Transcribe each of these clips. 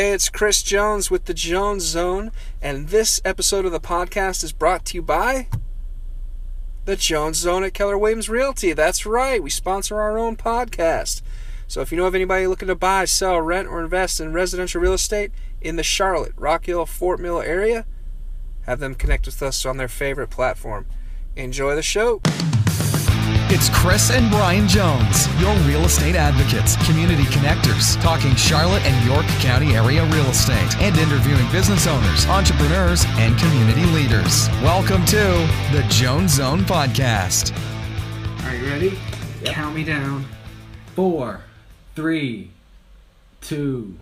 Hey, it's Chris Jones with the Jones Zone, and this episode of the podcast is brought to you by the Jones Zone at Keller Williams Realty. That's right, we sponsor our own podcast. So if you know of anybody looking to buy, sell, rent, or invest in residential real estate in the Charlotte, Rock Hill, Fort Mill area, have them connect with us on their favorite platform. Enjoy the show. It's Chris and Brian Jones, your real estate advocates, community connectors, talking Charlotte and York County area real estate, and interviewing business owners, entrepreneurs, and community leaders. Welcome to the Jones Zone Podcast. Are you ready? Count me down. Four, three, two,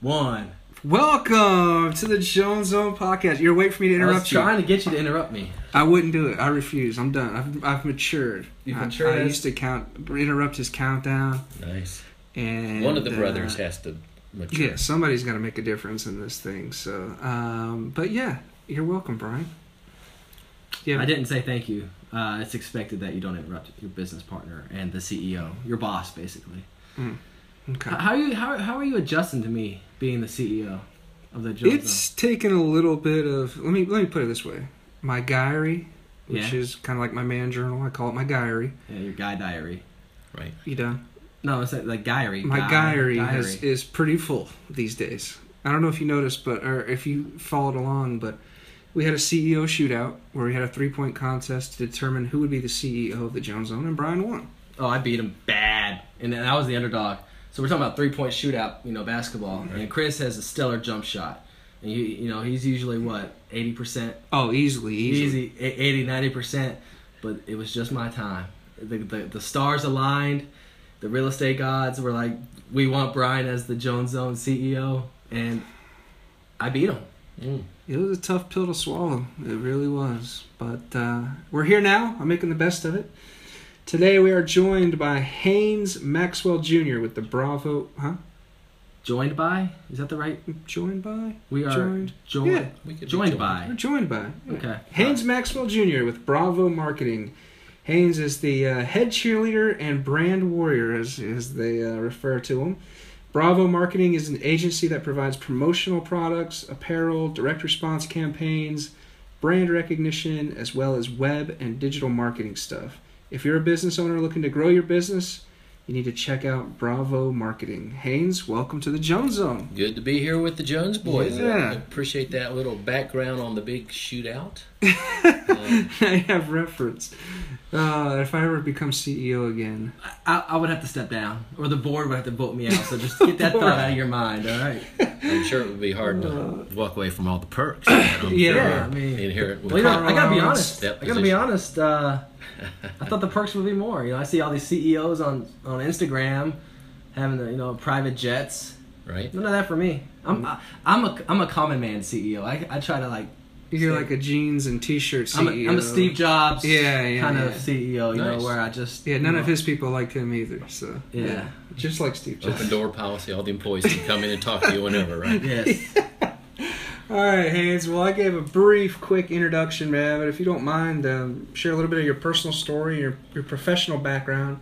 one. Welcome to the Jones Zone podcast. You're waiting for me to interrupt I was you. trying to get you to interrupt me. I wouldn't do it. I refuse. I'm done. I've, I've matured. You've I- matured I, as- used to count, interrupt his countdown, Nice. and One of the uh, brothers has to mature. Yeah, somebody's got to make a difference in this thing. So, um, but yeah, you're welcome, Brian. Yeah, I didn't say thank you. Uh, it's expected that you don't interrupt your business partner and the CEO, your boss, basically. Okay. How are you? How, how are you adjusting to me being the CEO of the Jones It's taken a little bit of. Let me let me put it this way. My diary, which Yeah. is kind of like my man journal. I call it my diary. Yeah, your guy diary. Right. You done? No, it's like, like diary. My guy, diary, diary. Has, is pretty full these days. I don't know if you noticed, but or if you followed along, but we had a CEO shootout where we had a three point contest to determine who would be the CEO of the Jones Zone, and Brian won. Oh, I beat him bad, and then I was the underdog. So we're talking about three point shootout, you know, basketball. And Chris has a stellar jump shot, and you you know he's usually what eighty percent Oh, easily, easily. easy, e- 80, 90 percent. But it was just my time. The, the the stars aligned. The real estate gods were like, we want Brian as the Jones Zone CEO, and I beat him. Mm. It was a tough pill to swallow. It really was. But uh, we're here now. I'm making the best of it. Today we are joined by Haines Maxwell Jr. with the Bravo. Huh? Joined by is that the right? Joined by? We are Joined. joined. Yeah. We could be Joined joined. by. We're joined by. yeah. Okay. Haines Maxwell Jr. with Bravo Marketing. Haines is the uh, head cheerleader and brand warrior, as, as they uh, refer to him. Bravo Marketing is an agency that provides promotional products, apparel, direct response campaigns, brand recognition, as well as web and digital marketing stuff. If you're a business owner looking to grow your business, you need to check out Bravo Marketing. Haines, welcome to the Jones Zone. Good to be here with the Jones boys. Yeah. I appreciate that little background on the big shootout. Um, I have reference. Uh, if I ever become CEO again, I, I would have to step down, or the board would have to vote me out. So just get that thought out of your mind. All right. I'm sure it would be hard to walk away from all the perks. that I'm Yeah, I mean- inherent with Well, you know, I gotta be honest. I gotta be honest. Uh, I thought the perks would be more. You know, I see all these CEOs on on Instagram having the you know private jets. right. None of that for me. I'm I, I'm a I'm a common man CEO. I, I try to like you're Steve. like a jeans and t-shirt CEO. I'm a, I'm a Steve Jobs Yeah, yeah, kind yeah. of CEO. You Nice. know where I just Yeah, none you of his people liked him either. So Yeah. just like Steve Jobs. Open door policy. All the employees can come in and talk to you whenever, right? Yes. All right, Haines. Well, I gave a brief, quick introduction, man. But if you don't mind, um, share a little bit of your personal story, your your professional background,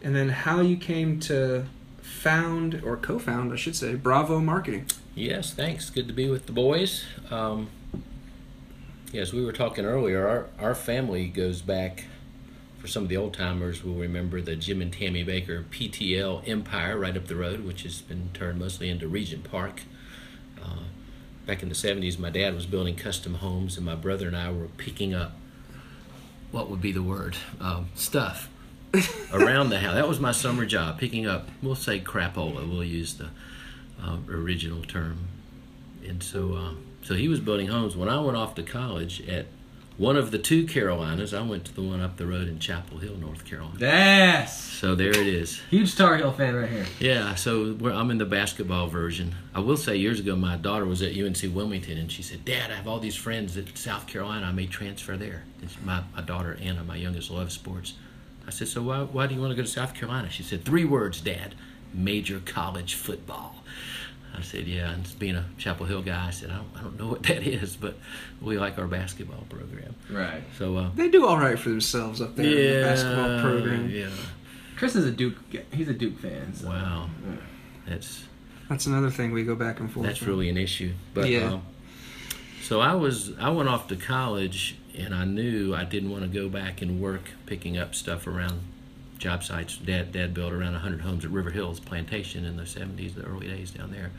and then how you came to found or co-found, I should say, Bravo Marketing. Yes, thanks. Good to be with the boys. Um, yes, we were talking earlier. Our our family goes back. For some of the old timers, will remember the Jim and Tammy Bakker PTL Empire right up the road, which has been turned mostly into Regent Park. Uh, back in the '70s, my dad was building custom homes, and my brother and I were picking up what would be the word um, stuff around the house. That was my summer job, picking up. We'll say crapola. We'll use the uh, original term. And so, uh, so he was building homes. When I went off to college at one of the two Carolinas, I went to the one up the road in Chapel Hill, North Carolina. yes. So there it is. Huge Tar Heel fan right here. Yeah, so we're, I'm in the basketball version. I will say years ago, my daughter was at UNC Wilmington, and she said, "Dad, I have all these friends at South Carolina. I may transfer there." My, my daughter Anna, my youngest, loves sports. I said, "So why, why do you want to go to South Carolina?" She said, three words, Dad: major college football." I said, "Yeah." And being a Chapel Hill guy, I said, "I don't, I don't know what that is, but we like our basketball program." Right. So, uh, They do all right for themselves up there in the basketball program. Yeah. Chris is a Duke. He's a Duke fan. So. Wow. That's That's another thing we go back and forth. that's on. really an issue. But Yeah. um, so I was I went off to college and I knew I didn't want to go back and work picking up stuff around job sites. Dad dad built around 100 homes at River Hills Plantation in the 70s, the early days down there,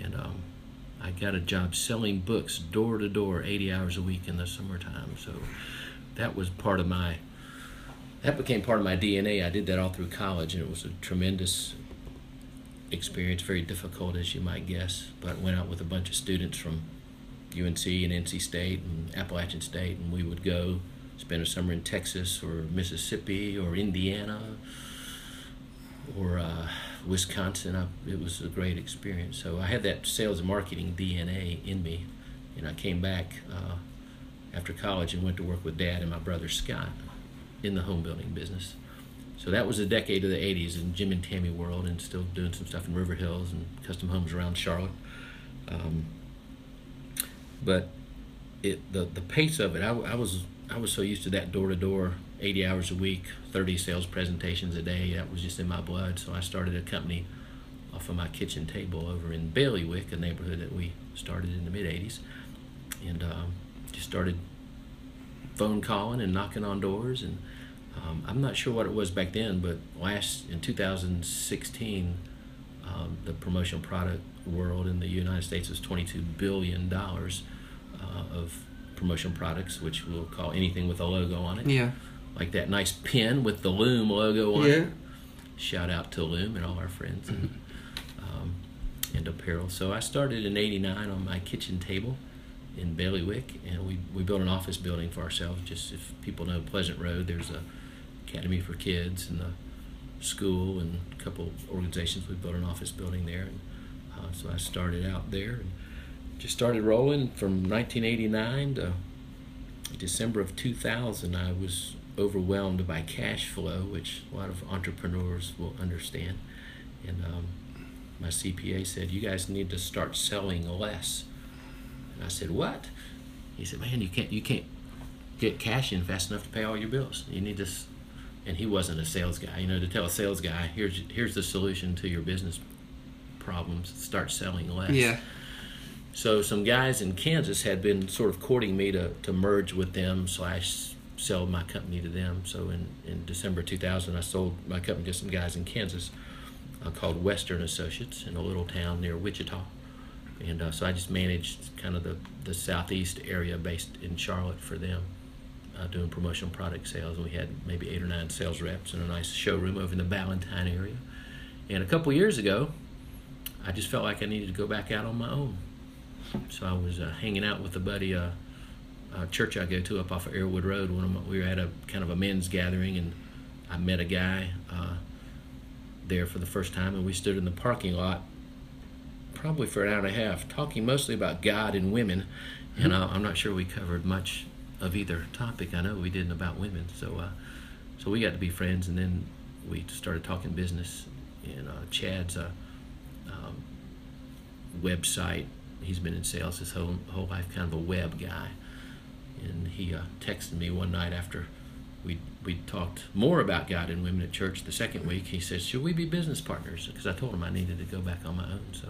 and um, I got a job selling books door to door, 80 hours a week in the summertime. So that was part of my that became part of my DNA. I did that all through college, and it was a tremendous experience, very difficult as you might guess. But went out with a bunch of students from UNC and NC State and Appalachian State, and we would go spend a summer in Texas or Mississippi or Indiana or uh, Wisconsin. I, it was a great experience. So I had that sales and marketing DNA in me, and I came back uh, after college and went to work with Dad and my brother Scott in the home building business. So that was a decade of the 80s in Jim and Tammy world and still doing some stuff in River Hills and custom homes around Charlotte. Um, but it the, the pace of it, I, I was I was so used to that door to door, 80 hours a week, 30 sales presentations a day. That was just in my blood. So I started a company off of my kitchen table over in Baileywick, a neighborhood that we started in the mid 80s, and um, just started phone calling and knocking on doors and um, I'm not sure what it was back then, but last in 2016, um, the promotional product world in the United States was 22 billion dollars uh, of promotional products, which we'll call anything with a logo on it, Yeah. like that nice pin with the Loom logo on Yeah. it. Shout out to Loom and all our friends and, um, and apparel. So I started in '89 on my kitchen table in Baileywick, and we, we built an office building for ourselves. Just if people know Pleasant Road, there's a academy for kids and the school and a couple organizations. We built an office building there, and uh, so I started out there and just started rolling from 1989 to December of 2000. I was overwhelmed by cash flow, which a lot of entrepreneurs will understand, and um, my CPA said, "You guys need to start selling less." And I said, "What?" He said, "Man, you can't you can't get cash in fast enough to pay all your bills. You need to." And he wasn't a sales guy. You know, to tell a sales guy, "Here's here's the solution to your business problems. Start selling less." Yeah. So some guys in Kansas had been sort of courting me to, to merge with them slash sell my company to them. So in, in December 2000, I sold my company to some guys in Kansas uh, called Western Associates in a little town near Wichita. And uh, so I just managed kind of the, the southeast area based in Charlotte for them, uh, doing promotional product sales. And we had maybe eight or nine sales reps in a nice showroom over in the Ballantyne area. And a couple years ago, I just felt like I needed to go back out on my own. So I was uh, hanging out with a buddy, uh, a church I go to up off of Airwood Road. One of we were at a kind of a men's gathering, and I met a guy uh, there for the first time, and we stood in the parking lot, probably for an hour and a half, talking mostly about God and women. And uh, I'm not sure we covered much of either topic. I know we didn't about women, so uh, so we got to be friends, and then we started talking business. And uh, Chad's uh, um, website he's been in sales his whole whole life, kind of a web guy. And he uh, texted me one night after we we talked more about God and women at church. The second week, he said, "Should we be business partners?" Because I told him I needed to go back on my own. So,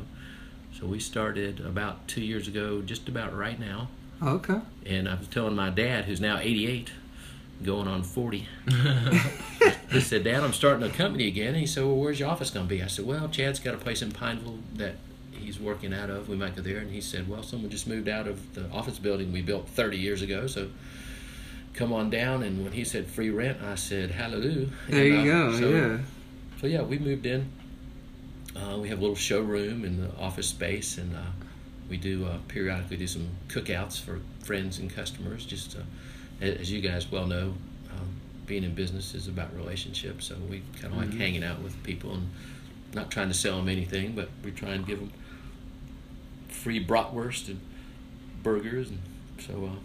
so we started about two years ago, just about right now. Okay. And I was telling my dad, who's now 88, going on 40. he said, Dad, I'm starting a company again. And he said, Well, where's your office going to be? I said, Well, Chad's got a place in Pineville that he's working out of. We might go there. And he said, Well, someone just moved out of the office building we built 30 years ago. So come on down. And when he said free rent, I said, Hallelujah. There And, you uh, go. so- yeah. so yeah, we moved in. Uh, we have a little showroom in the office space, and uh, we do uh, periodically do some cookouts for friends and customers. Just uh, as you guys well know, um, being in business is about relationships. So we kind of like hanging out with people and not trying to sell them anything, but we try and give them free bratwurst and burgers, and so uh,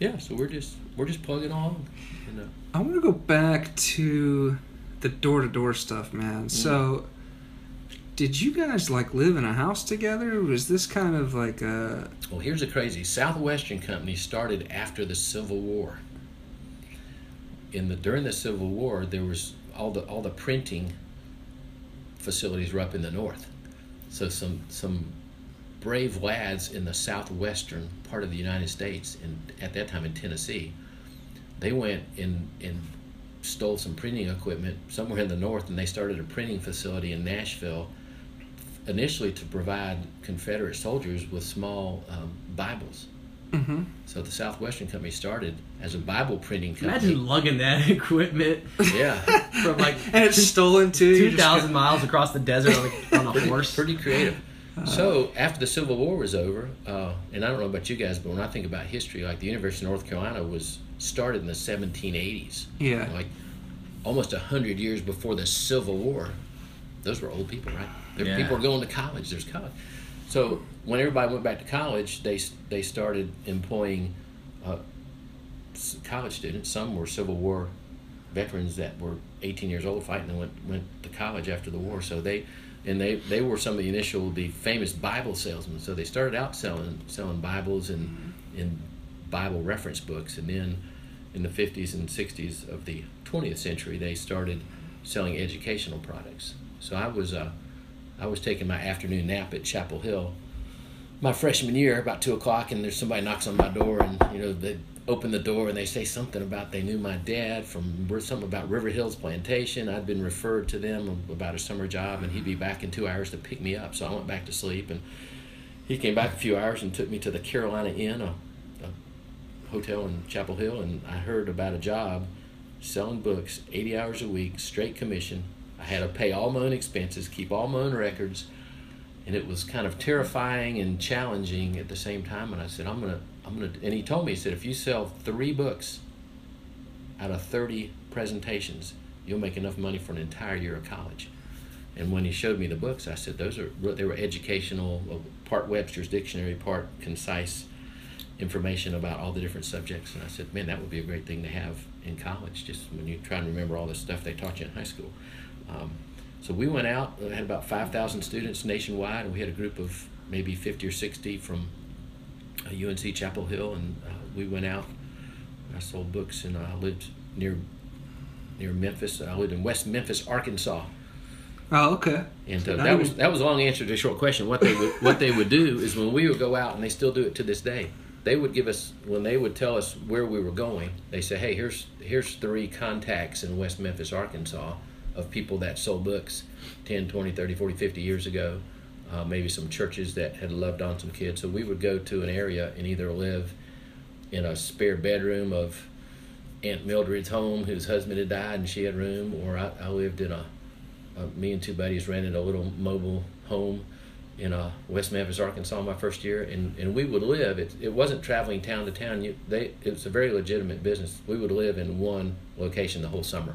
yeah. So we're just we're just plugging along. And, uh, I want to go back to the door to door stuff, man. So, did you guys like live in a house together? Was this kind of like a Well, here's the crazy. Southwestern Company started after the Civil War. In the during the Civil War, there was all the all the printing facilities were up in the north. So some some brave lads in the southwestern part of the United States, and at that time in Tennessee, they went and and stole some printing equipment somewhere in the north, and they started a printing facility in Nashville, initially to provide Confederate soldiers with small um, Bibles. Mm-hmm. So the Southwestern Company started as a Bible printing company. Imagine lugging that equipment Yeah, from like And it's stolen too. you two just thousand got- miles across the desert on a, on a pretty, horse. pretty creative. So after the Civil War was over, uh, and I don't know about you guys, but when I think about history, like the University of North Carolina was started in the 1780s. Yeah. Like almost a hundred years before the Civil War. Those were old people, right? There, Yeah. People were going to college. There's college. So when everybody went back to college, they they started employing uh, college students. Some were Civil War veterans that were 18 years old fighting and went went to college after the war. So they and they they were some of the initial the famous Bible salesmen. So they started out selling selling Bibles and and Bible reference books, and then in the 50s and 60s of the 20th century, they started selling educational products. So I was uh, I was taking my afternoon nap at Chapel Hill my freshman year, about two o'clock, and there's somebody knocks on my door, and you know they open the door and they say something about they knew my dad from something about River Hills Plantation. I'd been referred to them about a summer job, and he'd be back in two hours to pick me up. So I went back to sleep, and he came back a few hours and took me to the Carolina Inn, a, a hotel in Chapel Hill, and I heard about a job selling books, 80 hours a week, straight commission. I had to pay all my own expenses, keep all my own records and it was kind of terrifying and challenging at the same time. And I said, I'm gonna, I'm gonna, and he told me, he said, if you sell three books out of 30 presentations, you'll make enough money for an entire year of college. And when he showed me the books, I said, those are, they were educational, uh, part Webster's dictionary, part concise information about all the different subjects. And I said, man, that would be a great thing to have in college, just when you try and remember all the stuff they taught you in high school. Um, so we went out, had about 5,000 students nationwide, and we had a group of maybe 50 or 60 from uh, UNC Chapel Hill, and uh, we went out. I sold books, and I lived near near Memphis. I lived in West Memphis, Arkansas, Oh, okay. and uh, that was that was a long answer to a short question. What they would what they would do is when we would go out, and they still do it to this day. They would give us when they would tell us where we were going. They say, "Hey, here's here's three contacts in West Memphis, Arkansas, of people that sold books 10, 20, 30, 40, 50 years ago. Uh, maybe some churches that had loved on some kids. So we would go to an area and either live in a spare bedroom of Aunt Mildred's home, whose husband had died, and she had room, or I, I lived in a, uh, me and two buddies rented a little mobile home in uh, West Memphis, Arkansas, my first year, and, and we would live. It, it wasn't traveling town to town. You, they it was a very legitimate business. We would live in one location the whole summer.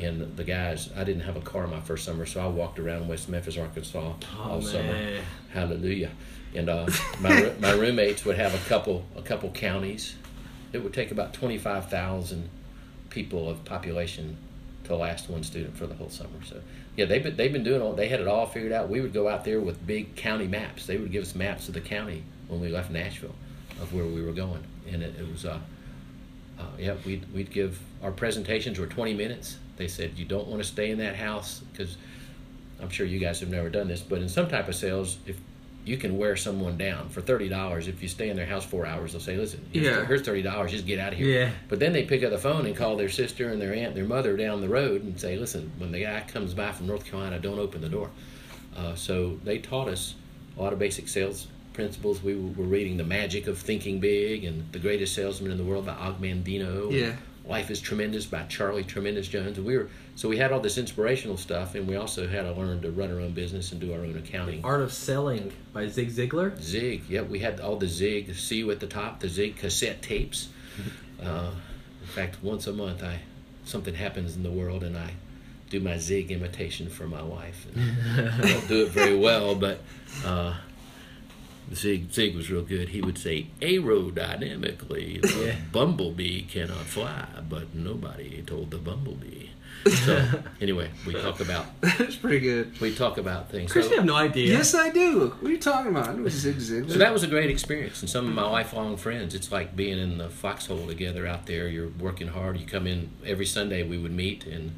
And the guys, I didn't have a car my first summer, so I walked around West Memphis, Arkansas all Oh summer. Hallelujah. And uh, my my roommates would have a couple a couple counties. It would take about twenty five thousand people of population to last one student for the whole summer. So yeah, they've been they've been doing all they had it all figured out. We would go out there with big county maps. They would give us maps of the county when we left Nashville of where we were going, and it, it was uh, uh, yeah we'd we'd give our presentations were twenty minutes. They said you don't want to stay in that house because I'm sure you guys have never done this, but in some type of sales, if you can wear someone down for thirty dollars, if you stay in their house four hours, they'll say, "Listen, here's, Yeah. here's thirty dollars, just get out of here." Yeah. But then they pick up the phone and call their sister and their aunt, and their mother down the road, and say, "Listen, when the guy comes by from North Carolina, don't open the door." Uh, so they taught us a lot of basic sales principles. We were were reading The Magic of Thinking Big and The Greatest Salesman in the World by Og Mandino. Yeah. Life is Tremendous by Charlie Tremendous Jones. And we were so we had all this inspirational stuff, and we also had to learn to run our own business and do our own accounting. Art of Selling by Zig Ziglar. Zig, yep, we had all the Zig. See you at the top, the Zig cassette tapes. Uh, in fact, once a month, I something happens in the world, and I do my Zig imitation for my wife. And I don't do it very well, but uh, Zig Zig was real good. He would say, "Aerodynamically, the Yeah. bumblebee cannot fly, but nobody told the bumblebee." So anyway, we talk about That's pretty good. we talk about things. Chris, So- you have no idea. Yes, I do. What are you talking about? I know Zig Ziglar. So that was a great experience, and some of my lifelong friends. It's like being in the foxhole together out there. You're working hard. You come in every Sunday. We would meet, and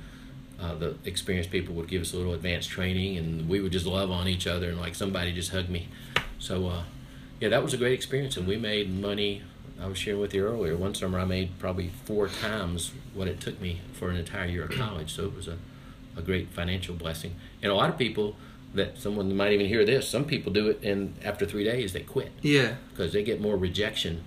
uh, the experienced people would give us a little advanced training, and we would just love on each other, and like somebody just hugged me. So, uh, yeah, that was a great experience, and we made money. I was sharing with you earlier. One summer, I made probably four times what it took me for an entire year of college. So it was a, a great financial blessing. And a lot of people that someone might even hear this. Some people do it, and after three days, they quit Yeah. because they get more rejection.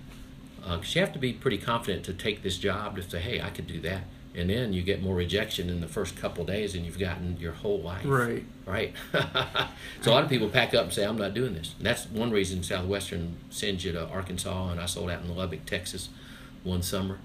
Because you have to be pretty confident to take this job to say, "Hey, I could do that," and then you get more rejection in the first couple days, and you've gotten your whole life. Right. Right. so a lot of people pack up and say, "I'm not doing this." And that's one reason Southwestern sends you to Arkansas, and I sold out in Lubbock, Texas, one summer,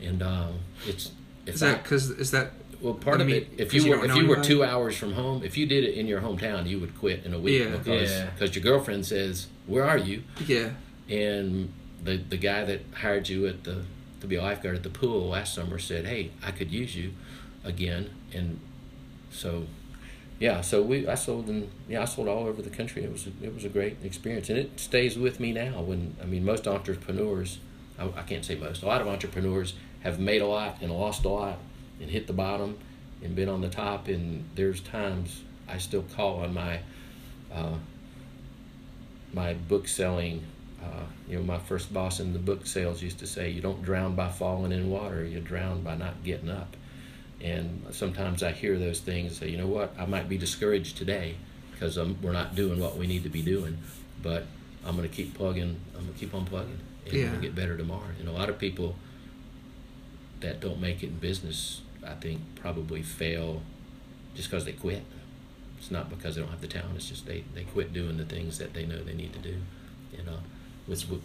and um, it's. Is that because is that well, part I of mean, it, if you you were don't if you were anybody? two hours from home, if you did it in your hometown, you would quit in a week Yeah. because Yeah. because your girlfriend says, "Where are you?" yeah And the the guy that hired you at the to be a lifeguard at the pool last summer said, "Hey, I could use you again." And so, yeah, so we I sold in yeah I sold all over the country. It was a, it was a great experience, and it stays with me now. When I mean, most entrepreneurs, I, I can't say most, a lot of entrepreneurs have made a lot and lost a lot and hit the bottom and been on the top. And there's times I still call on my uh, my book selling. Uh, you know, my first boss in the book sales used to say, "You don't drown by falling in water; you drown by not getting up." And sometimes I hear those things and say, "You know what? I might be discouraged today because um, we're not doing what we need to be doing, but I'm going to keep plugging. I'm going to keep on plugging, and Yeah. get better tomorrow." And a lot of people that don't make it in business, I think, probably fail just because they quit. It's not because they don't have the talent. It's just they, they quit doing the things that they know they need to do. You know, with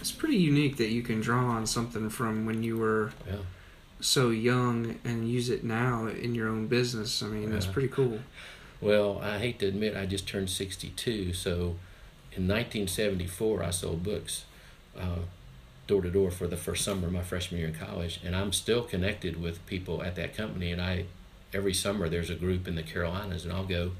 it's pretty unique that you can draw on something from when you were yeah. so young and use it now in your own business. I mean, that's pretty cool. Well, I hate to admit, I just turned 62. So in 1974, I sold books uh, door to door for the first summer of my freshman year in college. And I'm still connected with people at that company. And I, every summer, there's a group in the Carolinas, and I'll go.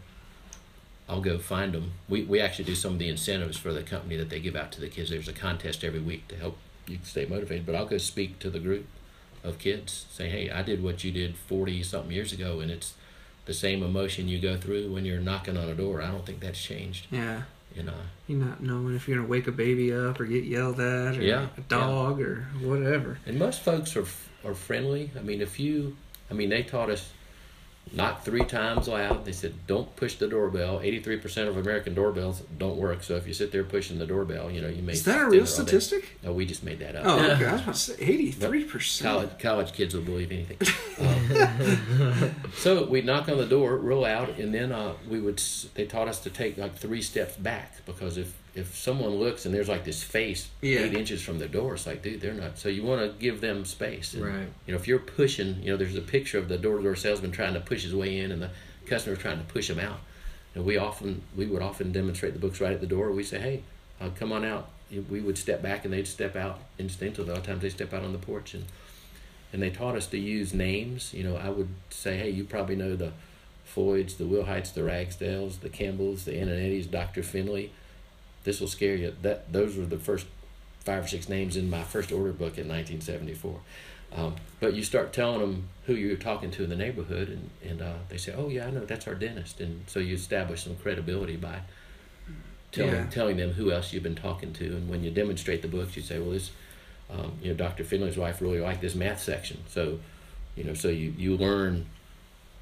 I'll go find them. We, we actually do some of the incentives for the company that they give out to the kids. There's a contest every week to help you stay motivated. But I'll go speak to the group of kids, say, hey, I did what you did 40 something years ago, and it's the same emotion you go through when you're knocking on a door. I don't think that's changed. Yeah. You know, you're not knowing if you're gonna wake a baby up or get yelled at or Yeah, a dog or whatever. and most folks are are friendly. I mean, if you, I mean, they taught us knock three times loud. They said don't push the doorbell. Eighty three percent of American doorbells don't work. So if you sit there pushing the doorbell, you know you may. Is that a real statistic? No, we just made that up. Oh, okay. I was about to say eighty-three percent. College college kids will believe anything. Um, so we'd knock on the door real loud, and then uh, we would. They taught us to take like three steps back because if if someone looks and there's like this face Yeah. eight inches from the door, it's like, dude, they're not. So you want to give them space. And, Right. You know, if you're pushing, you know, there's a picture of the door-to-door salesman trying to push his way in, and the customer trying to push him out. And we often we would often demonstrate the books right at the door. We say, hey, uh, come on out. We would step back, and they'd step out instinctively. A lot of times they step out on the porch and and they taught us to use names. You know, I would say, hey, you probably know the Floyds, the Wilhites, the Ragsdales, the Campbells, the Annettis, Dr. Finley. This will scare you. That those were the first five or six names in my first order book in 1974. Um, but you start telling them who you're talking to in the neighborhood, and, and uh, they say, "Oh yeah, I know that's our dentist," and so you establish some credibility by telling Yeah. telling them who else you've been talking to. And when you demonstrate the books, you say, "Well, this, um, you know, Dr. Finley's wife really liked this math section." So, you know, so you you learn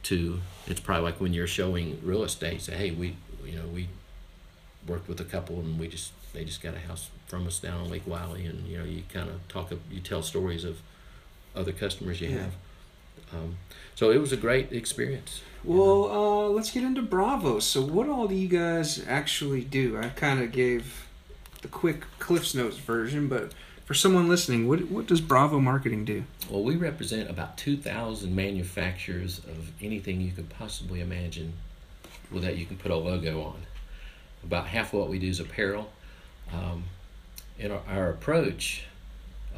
to. It's probably like when you're showing real estate. Say, "Hey, we, you know, we worked with a couple, and we just they just got a house from us down on Lake Wylie, and you know, you kind of talk, you tell stories of other customers you Yeah. have." Um, so it was a great experience. Well, uh, let's get into Bravo. So, what all do you guys actually do? I kind of gave the quick Cliff's Notes version, but for someone listening, what what does Bravo Marketing do? Well, we represent about 2,000 manufacturers of anything you could possibly imagine well, that you can put a logo on. About half of what we do is apparel. Um, and our, our approach,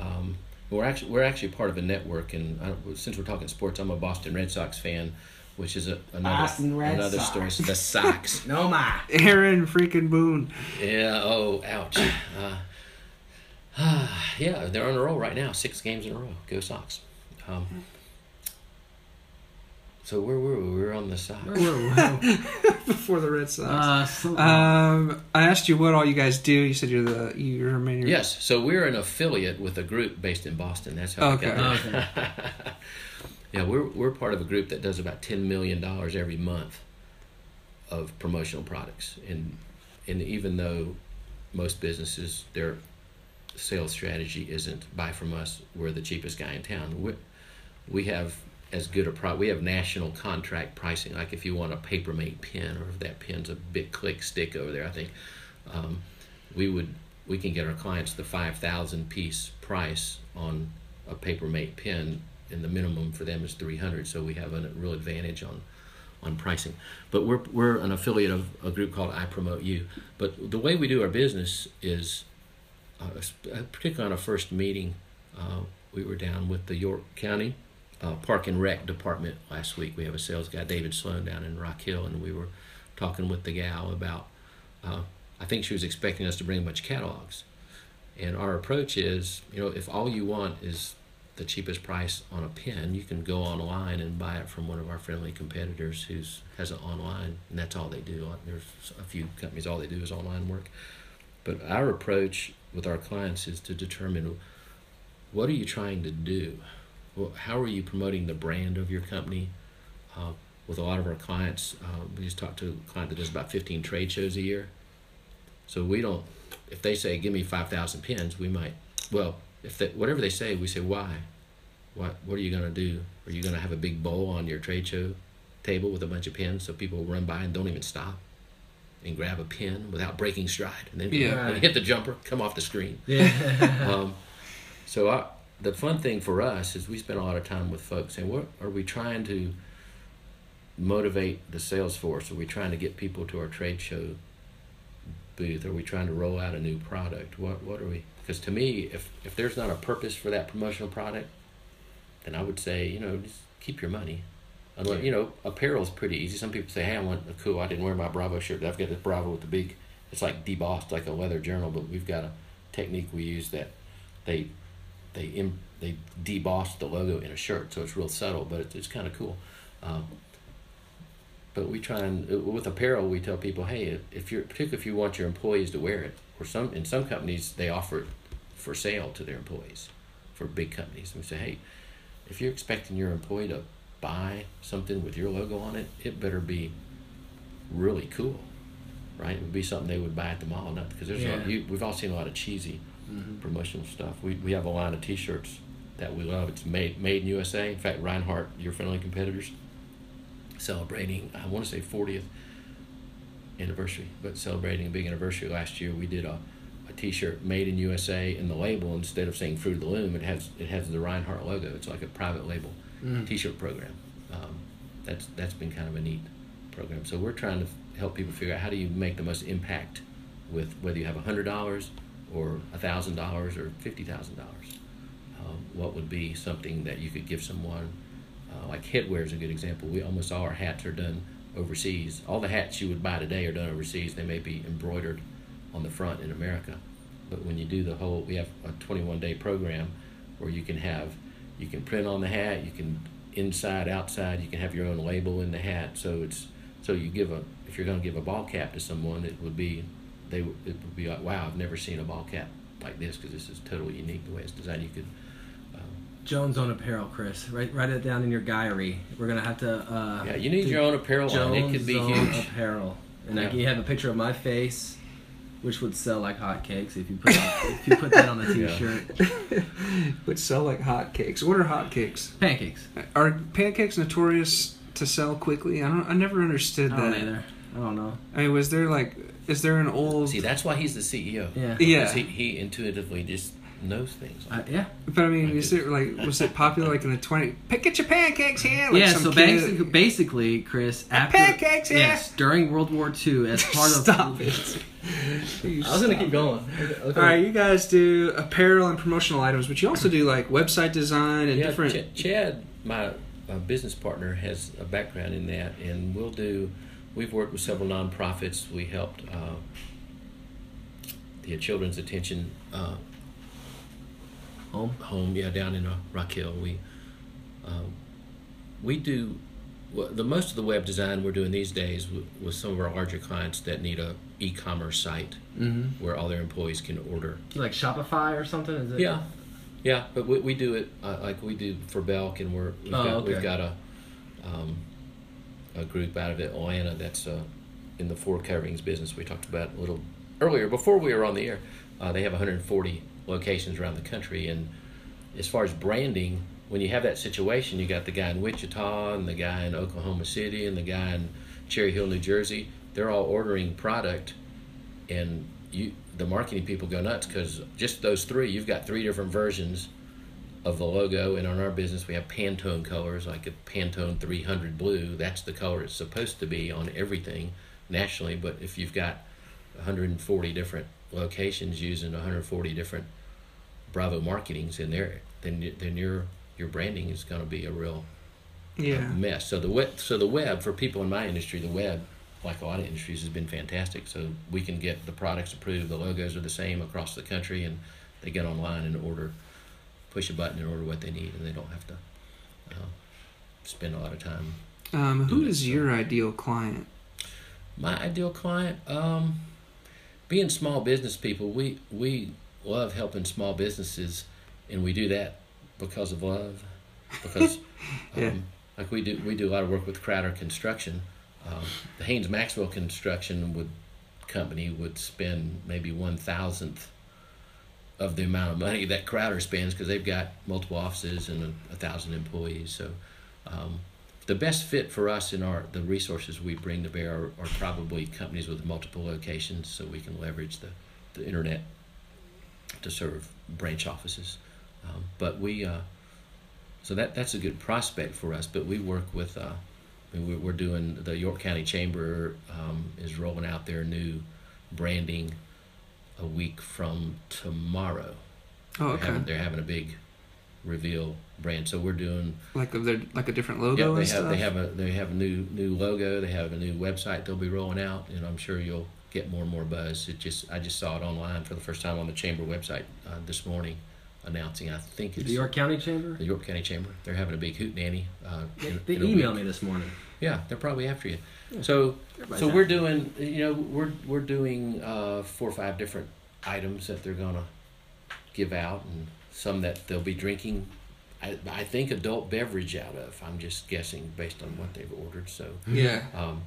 um, we're actually we're actually part of a network, and I, since we're talking sports, I'm a Boston Red Sox fan, which is a, another Boston Red another Sox. story. The Sox. No my. Aaron freaking Boone. Yeah. Oh, ouch. Uh, yeah, they're on a roll right now. Six games in a row. Go Sox. Um, So where were we? We were on the side. before the Red Sox. Uh, um, I asked you what all you guys do. You said you're the you're a main. Yes, so we're an affiliate with a group based in Boston. That's how Okay. we got there. yeah, we're we're part of a group that does about ten million dollars every month of promotional products, and and even though most businesses their sales strategy isn't buy from us, we're the cheapest guy in town. We we have as good a pro. We have national contract pricing. Like if you want a Papermate pen, or if that pen's a big click stick over there, I think um, we would we can get our clients the five thousand piece price on a Papermate pen, and the minimum for them is three hundred. So we have a real advantage on on pricing. But we're we're an affiliate of a group called iPROMOTEu. But the way we do our business is, uh, particularly on a first meeting, uh, we were down with the York County uh, Park and Rec department last week. We have a sales guy, David Sloan, down in Rock Hill, and we were talking with the gal about. Uh, I think she was expecting us to bring a bunch of catalogs, and our approach is, you know, if all you want is the cheapest price on a pen, you can go online and buy it from one of our friendly competitors who's has it online, and that's all they do. There's a few companies all they do is online work, but our approach with our clients is to determine what are you trying to do well, how are you promoting the brand of your company? Uh, with a lot of our clients, uh, we just talked to a client that does about 15 trade shows a year. So we don't, if they say, give me 5,000 pins, we might, well, if they, whatever they say, we say, why? What, what are you going to do? Are you going to have a big bowl on your trade show table with a bunch of pins so people run by and don't even stop and grab a pin without breaking stride and then Yeah. hit the jumper, come off the screen? yeah. um, so I, the fun thing for us is we spend a lot of time with folks saying, what are we trying to motivate the sales force? Are we trying to get people to our trade show booth? Are we trying to roll out a new product? What what are we? Because to me, if if there's not a purpose for that promotional product, then I would say, you know, just keep your money. Unless, you know, apparel is pretty easy. Some people say, "Hey, I want a cool. I didn't wear my Bravo shirt. I've got this Bravo with the big. It's like debossed, like a leather journal, but we've got a technique we use that they they Im- they debossed the logo in a shirt, so it's real subtle, but it's, it's kind of cool. Um, but we try and uh, with apparel, we tell people, hey, if you're particularly if you want your employees to wear it, or some in some companies they offer it for sale to their employees, for big companies. And we say, hey, if you're expecting your employee to buy something with your logo on it, it better be really cool, right? It would be something they would buy at the mall, not because there's a lot, you, we've all seen a lot of cheesy promotional stuff. We, we have a line of T-shirts that we love. It's made made in USA. In fact, Reinhardt, your friendly competitors, celebrating I want to say 40th anniversary, but celebrating a big anniversary last year, we did a, a T-shirt made in USA, in the label instead of saying Fruit of the Loom, it has it has the Reinhardt logo. It's like a private label T-shirt program. Um, that's that's been kind of a neat program. So we're trying to help people figure out how do you make the most impact with whether you have hundred dollars or thousand dollars or fifty thousand dollars. Um, what would be something that you could give someone? Uh, like headwear is a good example. We almost all our hats are done overseas. All the hats you would buy today are done overseas. They may be embroidered on the front in America, but when you do the whole, we have a 21 day program where you can have, you can print on the hat, you can inside, outside, you can have your own label in the hat. So it's so you give a if you're going to give a ball cap to someone, it would be they would it would be like wow, I've never seen a ball cap like this because this is totally unique the way it's designed. You could Jones on apparel, Chris. Write write it down in your diary. We're gonna have to. Uh, yeah, you need your own apparel line. It could be Jones Zone huge. apparel, and like Yeah. you have a picture of my face, which would sell like hotcakes if you put if you put that on a Yeah. t-shirt. Would sell like hotcakes. What are hotcakes? Pancakes. Are pancakes notorious to sell quickly? I don't. I never understood I that. don't either. I don't know. I mean, was there like, is there an old? See, that's why he's the CEO. Yeah. Yeah. He, he intuitively just knows things. I, yeah. But I mean, I is it like was it popular like in the twenty? Pick get your pancakes here. Like yeah. some So kid- basically, basically, Chris, after pancakes, yeah. yes, during World War II, as part of Stop it. You I was gonna keep going. Okay. All right, you guys do apparel and promotional items, but you also do like website design and Yeah, different. Ch- Chad, my uh, business partner, has a background in that, and we'll do. We've worked with several nonprofits. We helped uh, the Children's Attention uh, Home. home, yeah, down in uh, Rock Hill. We um, we do Well, the most of the web design we're doing these days with, with some of our larger clients that need a e-commerce site Mm-hmm. where all their employees can order. Like Shopify or something? Is it? Yeah, yeah, but we, we do it uh, like we do for Belk, and we're we've, Oh, got, okay. we've got a um, a group out of Atlanta that's uh, in the floor coverings business. We talked about a little earlier before we were on the air. Uh, they have 140 locations around the country, and as far as branding, when you have that situation, you got the guy in Wichita and the guy in Oklahoma City and the guy in Cherry Hill, New Jersey. They're all ordering product, and you the marketing people go nuts because just those three, you've got three different versions of the logo. And on our business, we have Pantone colors, like a Pantone 300 blue. That's the color it's supposed to be on everything nationally. But if you've got 140 different locations using 140 different Bravo marketings in there, then then your your branding is going to be a real uh, Yeah. mess. So the web, so the web for people in my industry, the web, like a lot of industries, has been fantastic. So we can get the products approved. The logos are the same across the country, and they get online and order, push a button and order what they need, and they don't have to uh, spend a lot of time. Um, who Do it, is so- your ideal client? My ideal client, um, being small business people, we we love helping small businesses, and we do that because of love, because Yeah. um, like we do we do a lot of work with Crowder Construction. Um, the Haines Maxwell Construction would company would spend maybe one thousandth of the amount of money that Crowder spends because they've got multiple offices and a, a thousand employees. So. Um, the best fit for us in our the resources we bring to bear are, are probably companies with multiple locations, so we can leverage the, the internet to serve branch offices. Um, but we uh, so that that's a good prospect for us. But we work with uh, we're doing the York County Chamber um, is rolling out their new branding a week from tomorrow. Oh, They're, okay. having, they're having a big reveal brand, so we're doing Like of their like a different logo yeah, they and have stuff. they have a they have a new new logo. They have a new website they'll be rolling out, and I'm sure you'll get more and more buzz. It just I just saw it online for the first time on the chamber website uh, this morning, announcing I think it's The York County Chamber? the York County Chamber. They're having a big hoot nanny. Uh, in, They in emailed me this morning. Yeah, they're probably after you. So Everybody's so we're me. doing you know we're we're doing uh, four or five different items that they're gonna give out, and some that they'll be drinking. I, I think adult beverage out of. I'm just guessing based on what they've ordered. So yeah. um,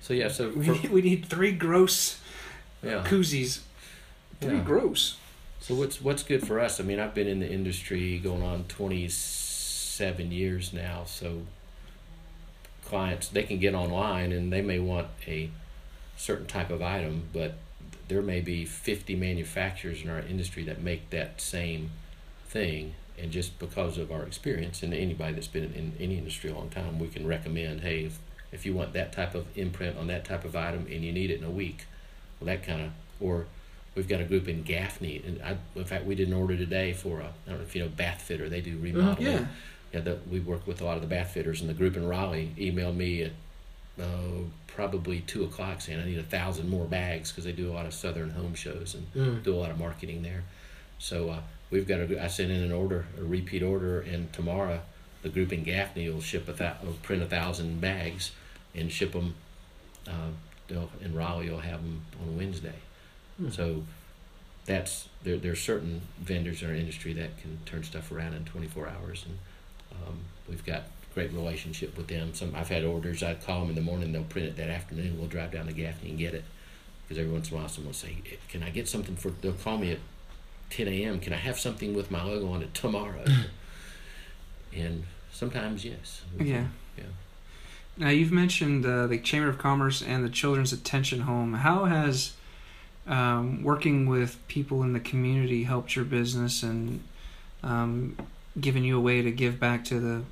so yeah, so We for, need, we need three gross yeah. koozies. Three Yeah. gross. So what's what's good for us? I mean, I've been in the industry going on 27 years now. So clients they can get online and they may want a certain type of item, but there may be 50 manufacturers in our industry that make that same thing. And just because of our experience, and anybody that's been in any industry a long time, we can recommend, hey, if, if you want that type of imprint on that type of item and you need it in a week, well, that kind of, or we've got a group in Gaffney, and I, in fact, we did an order today for a, I don't know if you know Bath Fitter, they do oh, remodeling. Yeah. Yeah, that we work with a lot of the bath fitters, and the group in Raleigh emailed me at uh, probably two o'clock saying I need a thousand more bags because they do a lot of Southern home shows and Mm. do a lot of marketing there. So uh, we've got a. I sent in an order, a repeat order, and tomorrow the group in Gaffney will ship a will print a thousand bags and ship them. Uh, in Raleigh, you'll have them on Wednesday. Hmm. So that's there. There are certain vendors in our industry that can turn stuff around in 24 hours, and um, we've got great relationship with them. Some I've had orders. I call them in the morning. They'll print it that afternoon. We'll drive down to Gaffney and get it. Because every once in a while, someone will say, "Eh, "Can I get something for?" They'll call me at 10 a.m. Can I have something with my logo on it tomorrow? and sometimes yes. Yeah. yeah. Now you've mentioned uh, the Chamber of Commerce and the Children's Attention Home. How has um, working with people in the community helped your business and um, given you a way to give back to the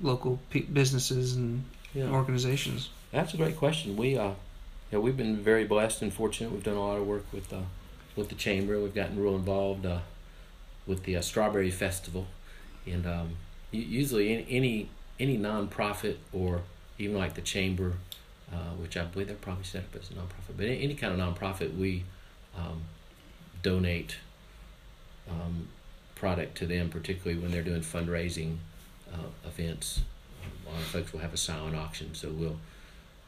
local pe- businesses and Yeah. organizations? That's a great question. We uh, yeah, we've been very blessed and fortunate. We've done a lot of work with uh, with the chamber. We've gotten real involved uh, with the uh, Strawberry Festival, and um, usually any, any any nonprofit or even like the chamber, uh, which I believe they're probably set up as a nonprofit, but any, any kind of nonprofit, we um, donate um, product to them, particularly when they're doing fundraising uh, events. a lot of folks will have a silent auction, so we'll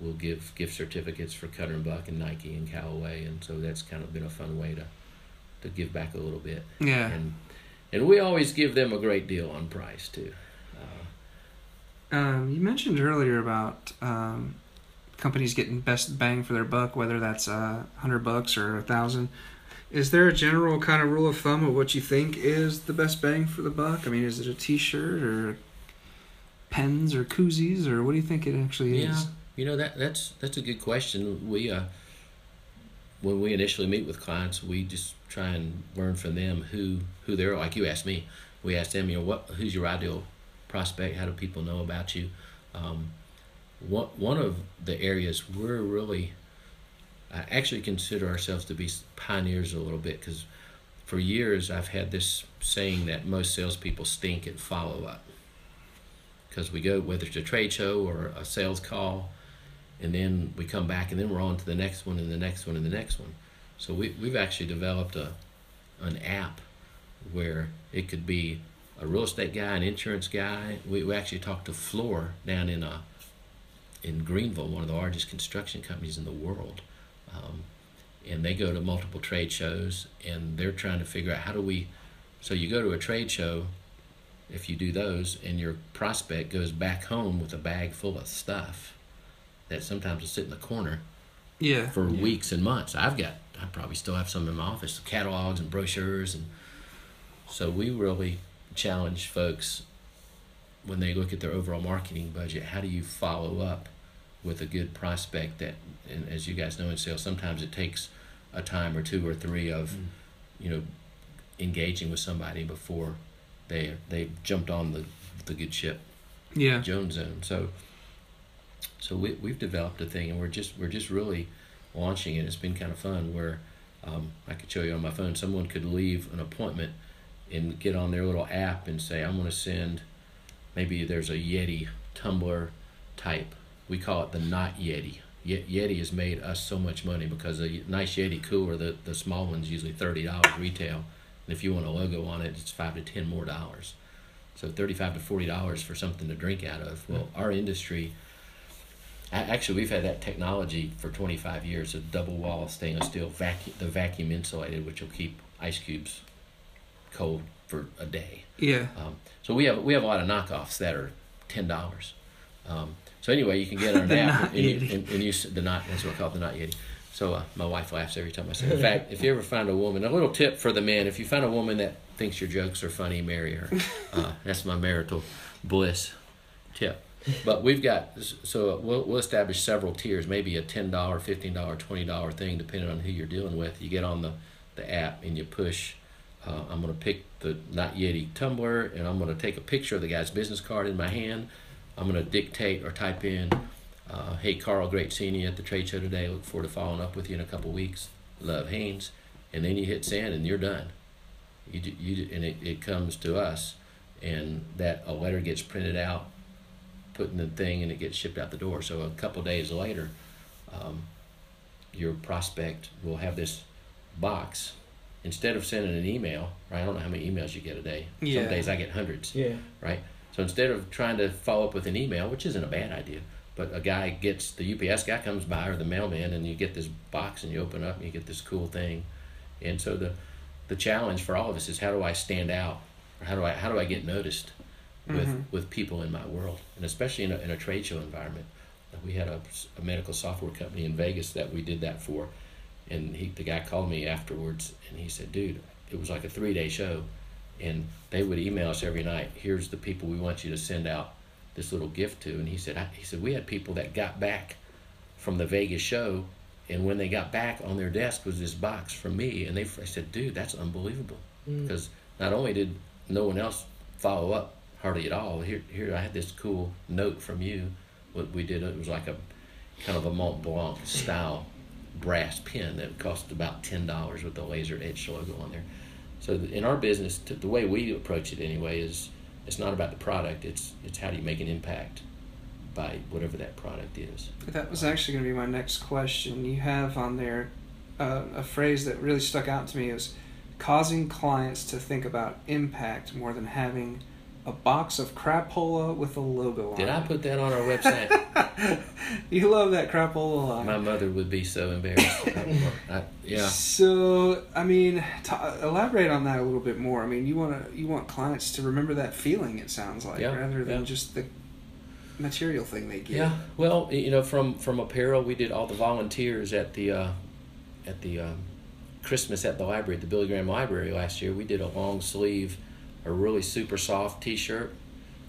we'll give gift certificates for Cutter and Buck and Nike and Callaway, and so that's kind of been a fun way to to give back a little bit. Yeah. And and we always give them a great deal on price too. Uh, Um, you mentioned earlier about um, companies getting best bang for their buck, whether that's a hundred bucks or a thousand. Is there a general kind of rule of thumb of what you think is the best bang for the buck? I mean, is it a T-shirt or pens or koozies or what do you think it actually Yeah, is? you know that that's that's a good question. We uh, when we initially meet with clients, we just try and learn from them who who they're like. You asked me, we asked them, you know, what who's your ideal prospect? How do people know about you? Um, one one of the areas we're really I actually consider ourselves to be pioneers a little bit because for years I've had this saying that most salespeople stink at follow up because we go whether it's a trade show or a sales call and then we come back and then we're on to the next one and the next one and the next one. So we, we've actually developed a an app where it could be a real estate guy an insurance guy. We, we actually talked to Fluor down in a in greenville one of the largest construction companies in the world um, and they go to multiple trade shows and they're trying to figure out how do we so you go to a trade show if you do those and your prospect goes back home with a bag full of stuff that sometimes will sit in the corner Yeah. for weeks and months. I've got I probably still have some in my office, catalogs and brochures and so we really challenge folks when they look at their overall marketing budget, how do you follow up with a good prospect that and as you guys know in sales sometimes it takes a time or two or three of you know engaging with somebody before they they jumped on the the good ship Yeah. Jones Zone. So, so we we've developed a thing, and we're just we're just really launching it. It's been kind of fun. Where um, I could show you on my phone. Someone could leave an appointment and get on their little app and say, "I'm going to send." Maybe there's a Yeti tumbler type. We call it the not Yeti. Ye- Yeti has made us so much money because a nice Yeti cooler, the the small one's usually thirty dollars retail, and if you want a logo on it, it's five to ten more dollars. So thirty-five to forty dollars for something to drink out of. Well, our industry. Actually, we've had that technology for twenty-five years. A double wall stainless steel vacuum, the vacuum insulated, which will keep ice cubes cold for a day. Yeah. Um, so we have we have a lot of knockoffs that are ten dollars. Um, so anyway, you can get on an app and, you, and, and you the not that's what I call it, the not yeti. So uh, my wife laughs every time I say. it. In fact, if you ever find a woman, a little tip for the men: if you find a woman that thinks your jokes are funny, marry her. Uh, that's my marital bliss tip. But we've got so we'll, we'll establish several tiers, maybe a ten dollar, fifteen dollar, twenty dollar thing, depending on who you're dealing with. You get on the, the app and you push. Uh, I'm gonna pick the not Yeti tumbler, and I'm gonna take a picture of the guy's business card in my hand. I'm gonna dictate or type in, uh, "Hey Carl, great seeing you at the trade show today. Look forward to following up with you in a couple weeks. Love Haines," and then you hit send and you're done. You do, you do, and it, it comes to us, and that a letter gets printed out, put in the thing, and it gets shipped out the door. So a couple days later, um, your prospect will have this box. Instead of sending an email, right? I don't know how many emails you get a day. Yeah. Some days I get hundreds Yeah. right? So instead of trying to follow up with an email, which isn't a bad idea, but a guy gets the UPS guy comes by or the mailman, and you get this box and you open up and you get this cool thing, and so the the challenge for all of us is how do I stand out, or how do I how do I get noticed with Mhm. with people in my world, and especially in a, in a trade show environment. We had a, a medical software company in Vegas that we did that for, and he the guy called me afterwards and he said, "Dude, it was like a three day show." And they would email us every night. Here's the people we want you to send out this little gift to. And he said, I, he said we had people that got back from the Vegas show, and when they got back on their desk was this box from me, and they I said, dude, that's unbelievable, mm. because not only did no one else follow up hardly at all. Here, here I had this cool note from you. What we did, it was like a kind of a Mont Blanc style brass pen that cost about ten dollars with the laser etched logo on there. So in our business, the way we approach it anyway is it's not about the product. It's it's how do you make an impact by whatever that product is. That was actually going to be my next question. You have on there uh, a phrase that really stuck out to me is causing clients to think about impact more than having a box of crapola with a logo on it. Did I put that on our website? you love that crapola line. My mother would be so embarrassed. I, yeah. So, I mean, elaborate on that a little bit more. I mean, you want to you want clients to remember that feeling. It sounds like Yeah, rather than yeah. just the material thing they get. Yeah, well, you know, from from apparel, we did all the volunteers at the uh, at the um, Christmas at the library, at the Billy Graham Library last year. We did a long sleeve, a really super soft T-shirt,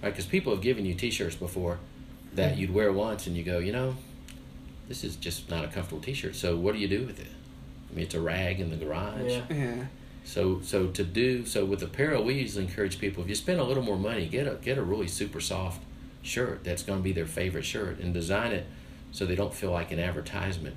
right? Because people have given you T-shirts before that you'd wear once, and you go, you know, this is just not a comfortable T-shirt. So what do you do with it? I mean, it's a rag in the garage. Yeah. Yeah. So so to do so with apparel, we usually encourage people if you spend a little more money, get a get a really super soft shirt that's going to be their favorite shirt and design it so they don't feel like an advertisement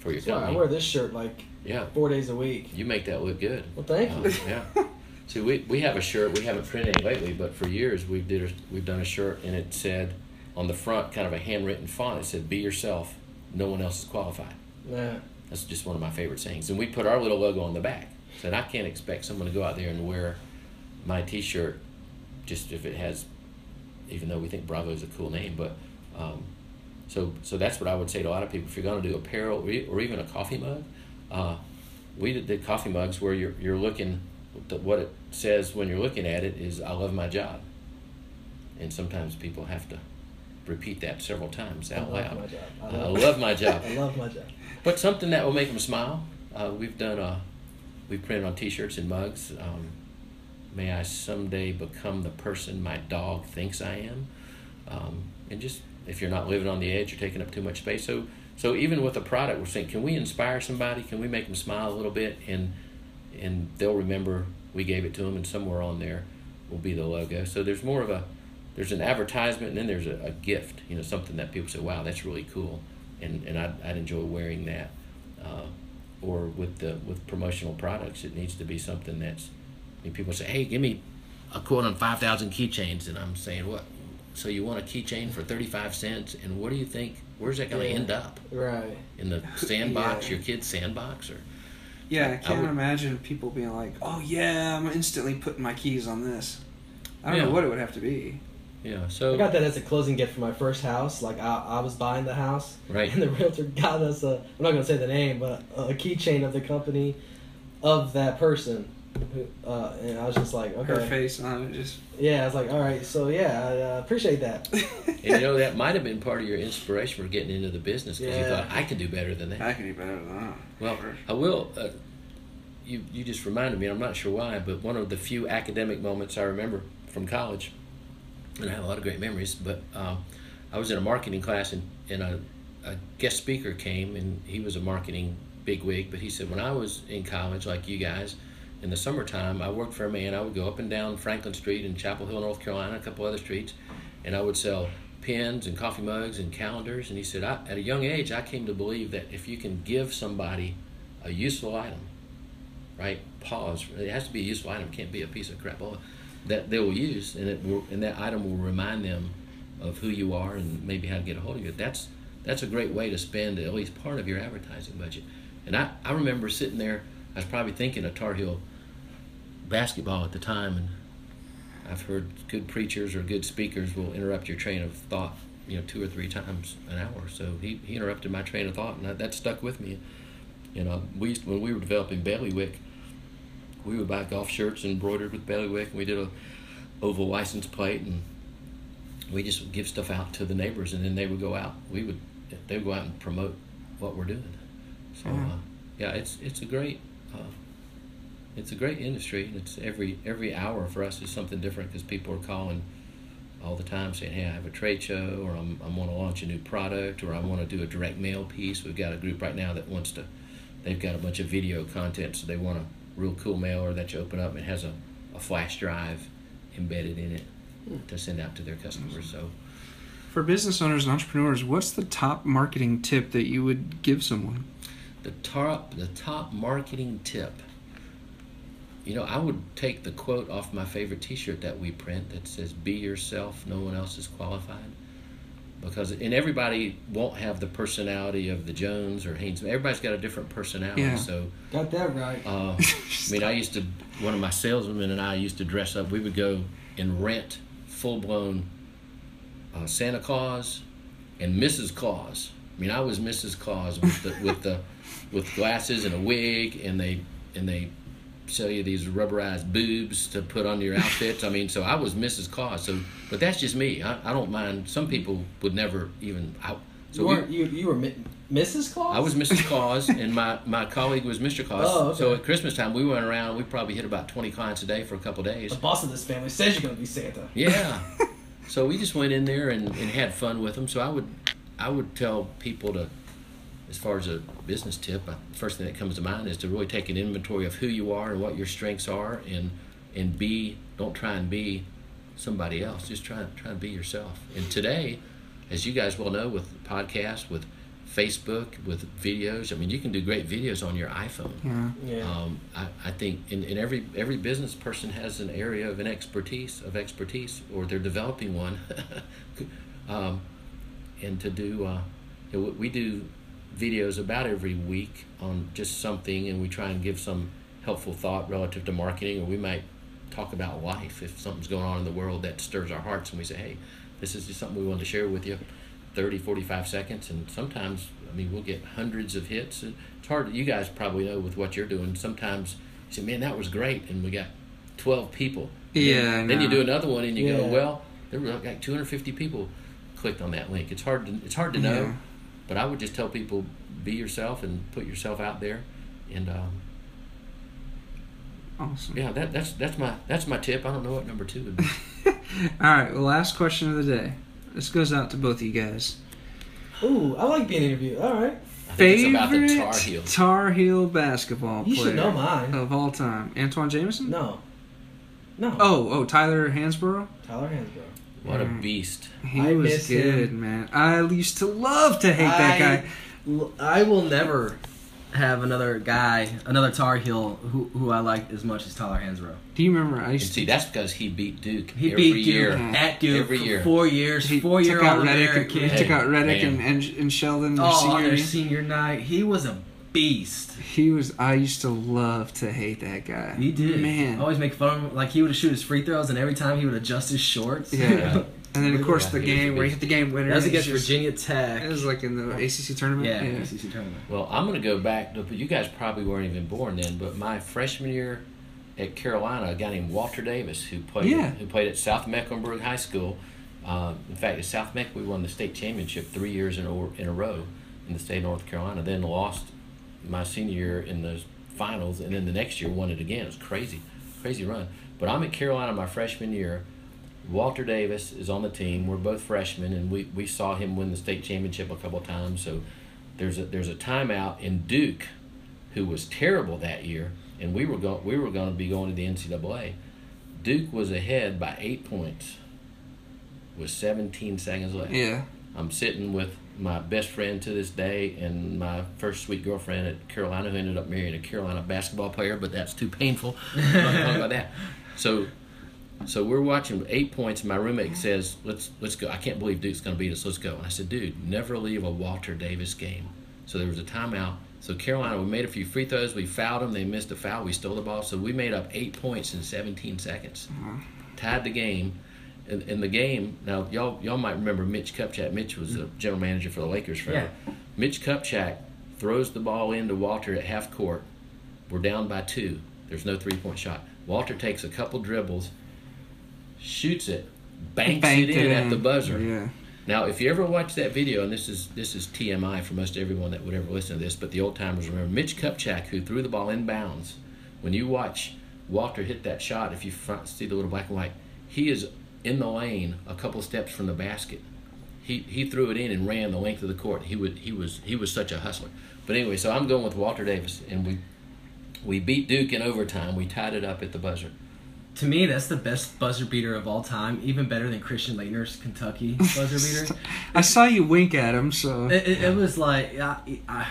for your That's why I wear this shirt like Yeah, four days a week. you make that look good. Well, thank Uh, you. yeah. See, we, we have a shirt. We haven't printed any lately, but for years we did. A, we've done a shirt, and it said on the front, kind of a handwritten font. It said, "Be yourself. No one else is qualified." Yeah. That's just one of my favorite sayings. And we put our little logo on the back. Said I can't expect someone to go out there and wear my T-shirt just if it has, even though we think Bravo is a cool name. But um, so so that's what I would say to a lot of people. If you're going to do apparel or, even a coffee mug, uh, we did, did coffee mugs where you're you're looking. What it says when you're looking at it is "I love my job," and sometimes people have to repeat that several times I out love loud. I I love, love my job. I love my job. But something that will make them smile. Uh, we've done uh, we've printed on T-shirts and mugs. Um, May I someday become the person my dog thinks I am, um, and just if you're not living on the edge, you're taking up too much space. So so even with a product, we're saying, can we inspire somebody? Can we make them smile a little bit? And and they'll remember we gave it to them, and somewhere on there will be the logo. So there's more of a there's an advertisement, and then there's a, a gift. You know, something that people say, wow, that's really cool, and and I'd, I'd enjoy wearing that. Uh, or with the with promotional products, it needs to be something that's. I mean, people say, "Hey, give me a quote on five thousand keychains," and I'm saying, "What? So you want a keychain for thirty five cents? And what do you think? Where's that going to Yeah. end up Right. in the sandbox? Yeah. Your kid's sandbox, or Yeah, I I can't would- imagine people being like, "Oh yeah, I'm instantly putting my keys on this." I don't Yeah. know what it would have to be. yeah? So I got that as a closing gift for my first house. Like I, I was buying the house, Right. And the realtor got us a. I'm not gonna say the name, but a keychain of the company, of that person. Who, uh, and I was just like, okay, Her face on it, just yeah. I was like, all right, so yeah, I uh, appreciate that. and you know that might have been part of your inspiration for getting into the business because you thought I can do better than that. I can do better than that. Well, Sure. I will. Uh, you you just reminded me. I'm not sure why, but one of the few academic moments I remember from college, and I have a lot of great memories. But um, I was in a marketing class, and, and a, a guest speaker came, and he was a marketing bigwig. But he said, when I was in college, like you guys, in the summertime, I worked for a man. I would go up and down Franklin Street in Chapel Hill, North Carolina, a couple other streets, and I would sell pens and coffee mugs and calendars. And he said, at a young age, I came to believe that if you can give somebody a useful item, right? Pause. It has to be a useful item. It can't be a piece of crap that they will use, and it will, and that item will remind them of who you are and maybe how to get a hold of you. That's that's a great way to spend at least part of your advertising budget. And I, I remember sitting there. I was probably thinking of Tar Heel basketball at the time, and I've heard good preachers or good speakers will interrupt your train of thought, you know, two or three times an hour. So he, he interrupted my train of thought, and that, that stuck with me. You know, we used, when we were developing bailiwick, we would buy golf shirts embroidered with bailiwick, and we did a oval license plate, and we just would give stuff out to the neighbors, and then they would go out. We would they would go out and promote what we're doing. So Mhm. uh, yeah, it's it's a great. It's a great industry, and it's every every hour for us is something different because people are calling all the time saying, "Hey, I have a trade show, or I'm I want to launch a new product, or I want to do a direct mail piece." We've got a group right now that wants to. They've got a bunch of video content, so they want a real cool mailer that you open up and it has a, a flash drive embedded in it hmm. to send out to their customers. So For business owners and entrepreneurs, what's the top marketing tip that you would give someone? the top the top marketing tip. You know, I would take the quote off my favorite T-shirt that we print that says "Be yourself. No one else is qualified." Because and everybody won't have the personality of the Jones or Haines. Everybody's got a different personality. Yeah. So Got that right. uh, I mean, I used to, one of my salesmen and I used to dress up. We would go and rent full blown uh, Santa Claus and Mrs. Claus. I mean, I was Mrs. Claus with the with the with glasses and a wig, and they and they sell you these rubberized boobs to put on your outfits. I mean, so I was Mrs. Claus. So, but that's just me. I, I don't mind. Some people would never even. I, so you, we- were, you, you were Mi- Mrs. Claus? I was Mrs. Claus, and my, my colleague was Mr. Claus. Oh, okay. So at Christmas time, we went around. We probably hit about twenty clients a day for a couple days. The boss of this family says you're going to be Santa. Yeah. so we just went in there and, and had fun with them. So I would I would tell people to, as far as a business tip, uh, first thing that comes to mind is to really take an inventory of who you are and what your strengths are, and and be don't try and be somebody else. Just try try and be yourself. And today, as you guys well know, with podcasts, with Facebook, with videos, I mean, you can do great videos on your iPhone. Yeah. Yeah. Um, I, I think in, in every every business person has an area of an expertise of expertise, or they're developing one. um, and to do, uh, you know, we- we do videos about every week on just something, and we try and give some helpful thought relative to marketing, or we might talk about life if something's going on in the world that stirs our hearts, and we say, hey, this is just something we wanted to share with you. 30, 45 seconds, and sometimes, I mean, we'll get hundreds of hits. It's hard, you guys probably know with what you're doing. Sometimes you say, man, that was great, and we got 12 people. Yeah, Then, then you do another one, and you go, well, there were like 250 people clicked on that link. It's hard to, it's hard to know, Yeah. But I would just tell people, be yourself and put yourself out there. And um, Awesome. yeah, that, that's that's my that's my tip. I don't know what number two would be. All right. Well, last question of the day. This goes out to both of you guys. Ooh, I like being interviewed. All right. I think it's about the Favorite Tar Heels. Tar Heel basketball You player should know mine. of all time. Antawn Jamison. No. No. Oh, oh, Tyler Hansbrough. Tyler Hansbrough. What a Mm. beast. He I was miss good, him. man. I used to love to hate that guy. L- I will never have another guy, another Tar Heel who, who I like as much as Tyler Hansbrough. Do you remember? I And used see, to. that's because he beat Duke He every beat year. Duke at Duke Every year. four years, He four year All American. He took out Redick man. and, and and Shelden. their Oh, senior on their senior night, he was a beast. He was. I used to love to hate that guy. He did. Man. Always make fun of him. Like he would shoot his free throws, and every time he would adjust his shorts. Yeah. And then of course the Yeah, he was game a where he hit the game winner. That was he's against just- Virginia Tech. It was like in the ACC tournament. yeah, yeah. ACC tournament. Well, I'm going to go back. To, you guys probably weren't even born then, but my freshman year at Carolina, a guy named Walter Davis who played Yeah. who played at South Mecklenburg High School. Uh, in fact, at South Meck, we won the state championship three years in a, in a row in the state of North Carolina. Then lost my senior year in the finals, and then the next year won it again. It was crazy, crazy run. But I'm at Carolina my freshman year. Walter Davis is on the team. We're both freshmen, and we, we saw him win the state championship a couple times. So there's a there's a timeout in Duke, who was terrible that year, and we were going we were going to be going to the NCAA. Duke was ahead by eight points, with 17 seconds left. Yeah. I'm sitting with my best friend to this day and my first sweet girlfriend at Carolina who ended up marrying a Carolina basketball player, but that's too painful. I'm not talking about that. So so we're watching eight points and my roommate says, Let's let's go. I can't believe Duke's gonna beat us, let's go. And I said, Dude, never leave a Walter Davis game. So there was a timeout. So Carolina, we made a few free throws, we fouled them, they missed a foul, we stole the ball. So we made up eight points in seventeen seconds. Mm-hmm. Tied the game in, in the game, now y'all y'all might remember Mitch Kupchak. Mitch was the mm-hmm. general manager for the Lakers forever. Mitch Kupchak throws the ball into Walter at half court. We're down by two. There's no three point shot. Walter takes a couple dribbles, shoots it, banks Banked it in at the buzzer. Yeah. Now, if you ever watch that video, and this is this is TMI for most everyone that would ever listen to this, but the old timers remember Mitch Kupchak, who threw the ball inbounds. When you watch Walter hit that shot, if you front, see the little black and white, he is in the lane a couple steps from the basket. He he threw it in and ran the length of the court. He would he was he was such a hustler. But anyway, so I'm going with Walter Davis, and we we beat Duke in overtime. We tied it up at the buzzer. To me, that's the best buzzer beater of all time. Even better than Christian Laettner's Kentucky buzzer beater. I saw you wink at him, so It, it, it was like, I, I,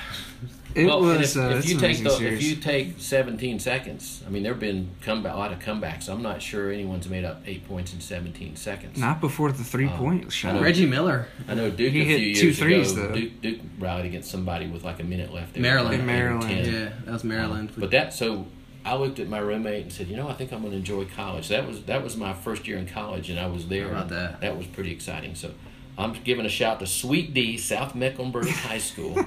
it well, was. if, uh, if you take amazing the, if you take 17 seconds, I mean there have been comeback, a lot of comebacks. I'm not sure anyone's made up eight points in 17 seconds. Not before the three Oh, point shot. know. Reggie Miller, I know Duke He a hit few two years threes, ago. though. Duke, Duke rallied against somebody with like a minute left. They Maryland. down Maryland, 10. yeah, that was Maryland. But that so I looked at my roommate and said, you know, I think I'm going to enjoy college. That was that was my first year in college, and I was there. How about that? That was pretty exciting. So, I'm giving a shout to Sweet D, South Mecklenburg High School,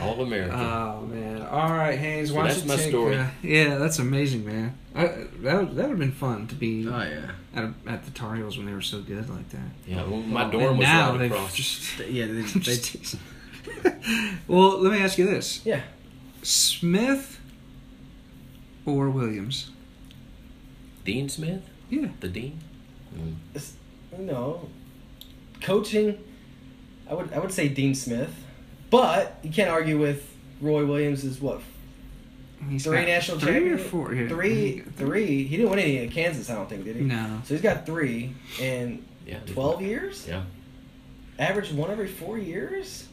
All American. Oh man! All right, Haines. So Why don't that's my take, story. uh, yeah, that's amazing, man. I, that would, that would have been fun to be Oh yeah. at, a, at the Tar Heels when they were so good like that. yeah, well, my And dorm was now right across. just. Yeah. They, they, well, let me ask you this: yeah. Smith or Williams? Dean Smith, Yeah. the dean. Mm. No, coaching. I would I would say Dean Smith, but you can't argue with Roy Williams. Is what He's three got national three champions? or four? Yeah. Three, three. He didn't win any in Kansas. I don't think did he? No. So he's got three in Yeah, twelve years. Yeah. Average one every four years.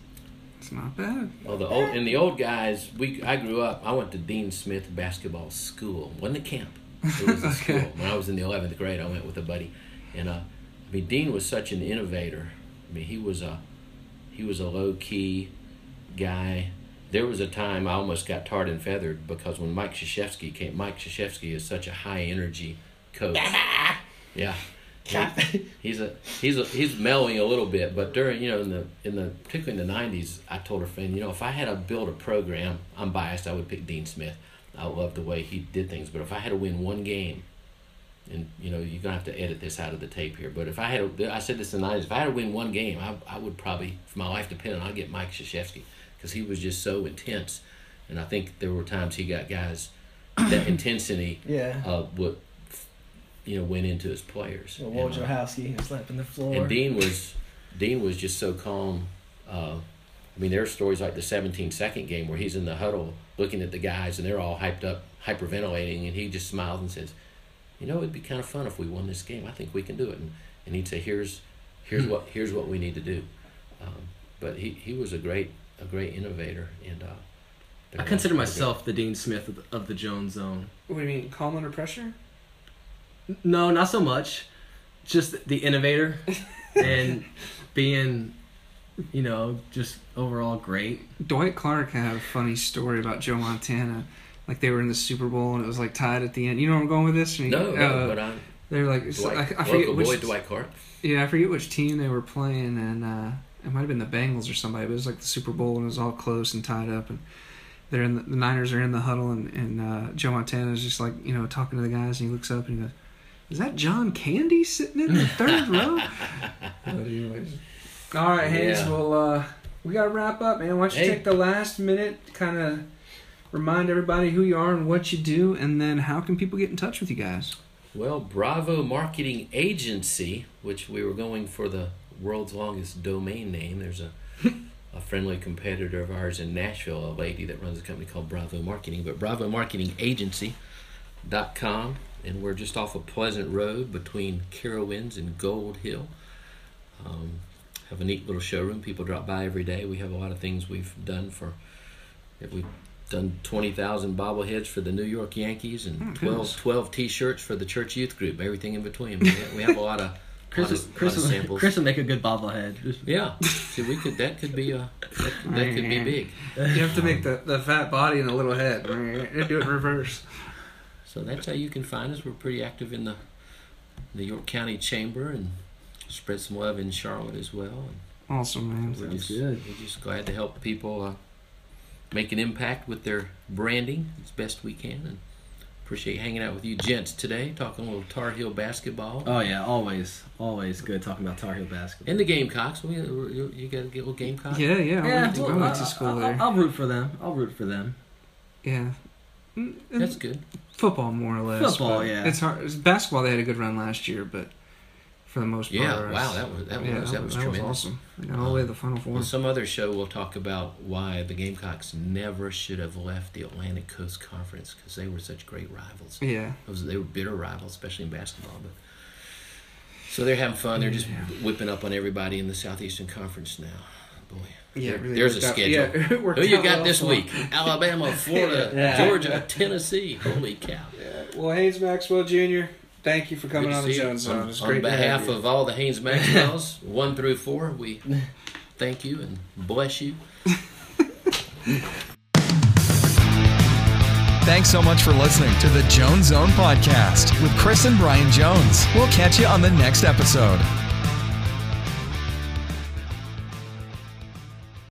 It's not bad. Well, the old and the old guys. We I grew up. I went to Dean Smith basketball school. wasn't a camp. It was a Okay. school. When I was in the eleventh grade, I went with a buddy, and uh, I mean Dean was such an innovator. I mean he was a he was a low key guy. There was a time I almost got tarred and feathered because when Mike Krzyzewski came, Mike Krzyzewski is such a high energy coach. yeah. He- he's a he's a he's mellowing a little bit, but during you know in the in the particularly in the nineties, I told a friend, you know, if I had to build a program, I'm biased, I would pick Dean Smith. I love the way he did things, but if I had to win one game, and you know you're gonna have to edit this out of the tape here, but if I had, to, I said this in the nineties, if I had to win one game, I I would probably, if my life depended, on I'd get Mike Krzyzewski because he was just so intense, and I think there were times he got guys that intensity Yeah. uh, would you know went into his players. Well, Wojciechowski slapping the floor. and Dean was Dean was just so calm. Uh, I mean, there are stories like the 17 second game where he's in the huddle looking at the guys and they're all hyped up, hyperventilating, and he just smiles and says, "You know, it'd be kind of fun if we won this game. I think we can do it." And, and he'd say, "Here's here's what here's what we need to do." Um, but he, he was a great a great innovator and. Uh, I consider myself the Dean Smith of the, of the Jones Zone. What do you mean? Calm under pressure? No, not so much. Just the innovator and being, you know, just overall great. Dwight Clark had a funny story about Joe Montana. Like they were in the Super Bowl and it was like tied at the end. You know where I'm going with this? No, no, Uh, but I, they're like Dwight, I, I forget local which. boy Dwight Clark. Yeah, I forget which team they were playing, and uh, it might have been the Bengals or somebody. But it was like the Super Bowl, and it was all close and tied up, and they're in the, the Niners are in the huddle, and and uh, Joe Montana is just like you know talking to the guys, and he looks up and he goes, "Is that John Candy sitting in the third row?" But anyways, all right, Haines. Yeah. Well, uh, we got to wrap up, man. Why don't you Hey. take the last minute, kind of remind everybody who you are and what you do, and then how can people get in touch with you guys? Well, Bravo Marketing Agency, which we were going for the world's longest domain name. There's a a friendly competitor of ours in Nashville, a lady that runs a company called Bravo Marketing, but Bravo Marketing Agency.com, and we're just off of Pleasant Road between Carowinds and Gold Hill. Um, have a neat little showroom. People drop by every day. We have a lot of things we've done for. We've done 20,000 bobbleheads for the New York Yankees and Oh, 12, 12 t-shirts for the church youth group. Everything in between. We have, we have a lot of, Chris, lot is- of, Chris, lot of will- Chris will make a good bobblehead. Yeah, see, we could. That could be a. That, could- that could be big. You have to make the, the fat body and the little head. Do it in reverse. So that's how you can find us. We're pretty active in the, the York County Chamber and spread some love in Charlotte as well. Awesome, man. We're Sounds just, good. We're just glad to help people uh, make an impact with their branding as best we can. And appreciate hanging out with you gents today, talking a little Tar Heel basketball. Oh yeah, always, always good talking about Tar Heel basketball. and the Gamecocks. We, you, you got to get a little Gamecock. Yeah, yeah. I yeah, went to, I well, went to school I- there. I'll root for them. I'll root for them. Yeah. That's good. football, more or less. Football, yeah. It's hard. it's basketball, they had a good run last year, but for the most part, Yeah, wow, that was that yeah, was that was tremendous. awesome. They got all the way to the final four. On some other show, we'll talk about why the Gamecocks never should have left the Atlantic Coast Conference because they were such great rivals. Yeah. Those they were bitter rivals, especially in basketball. But so they're having fun. They're just whipping up on everybody in the Southeastern Conference now. Boy, Yeah, really there's a worked out- schedule. yeah, Who you got this week? Alabama, Florida, Yeah. Georgia, Tennessee. Holy cow! Well, Haines Maxwell Jr., thank you for coming on the see. Jones Zone. On, It's on great behalf of all the Haines Maxwells, one through four, we thank you and bless you. Thanks so much for listening to the Jones Zone podcast with Chris and Brian Jones. We'll catch you on the next episode.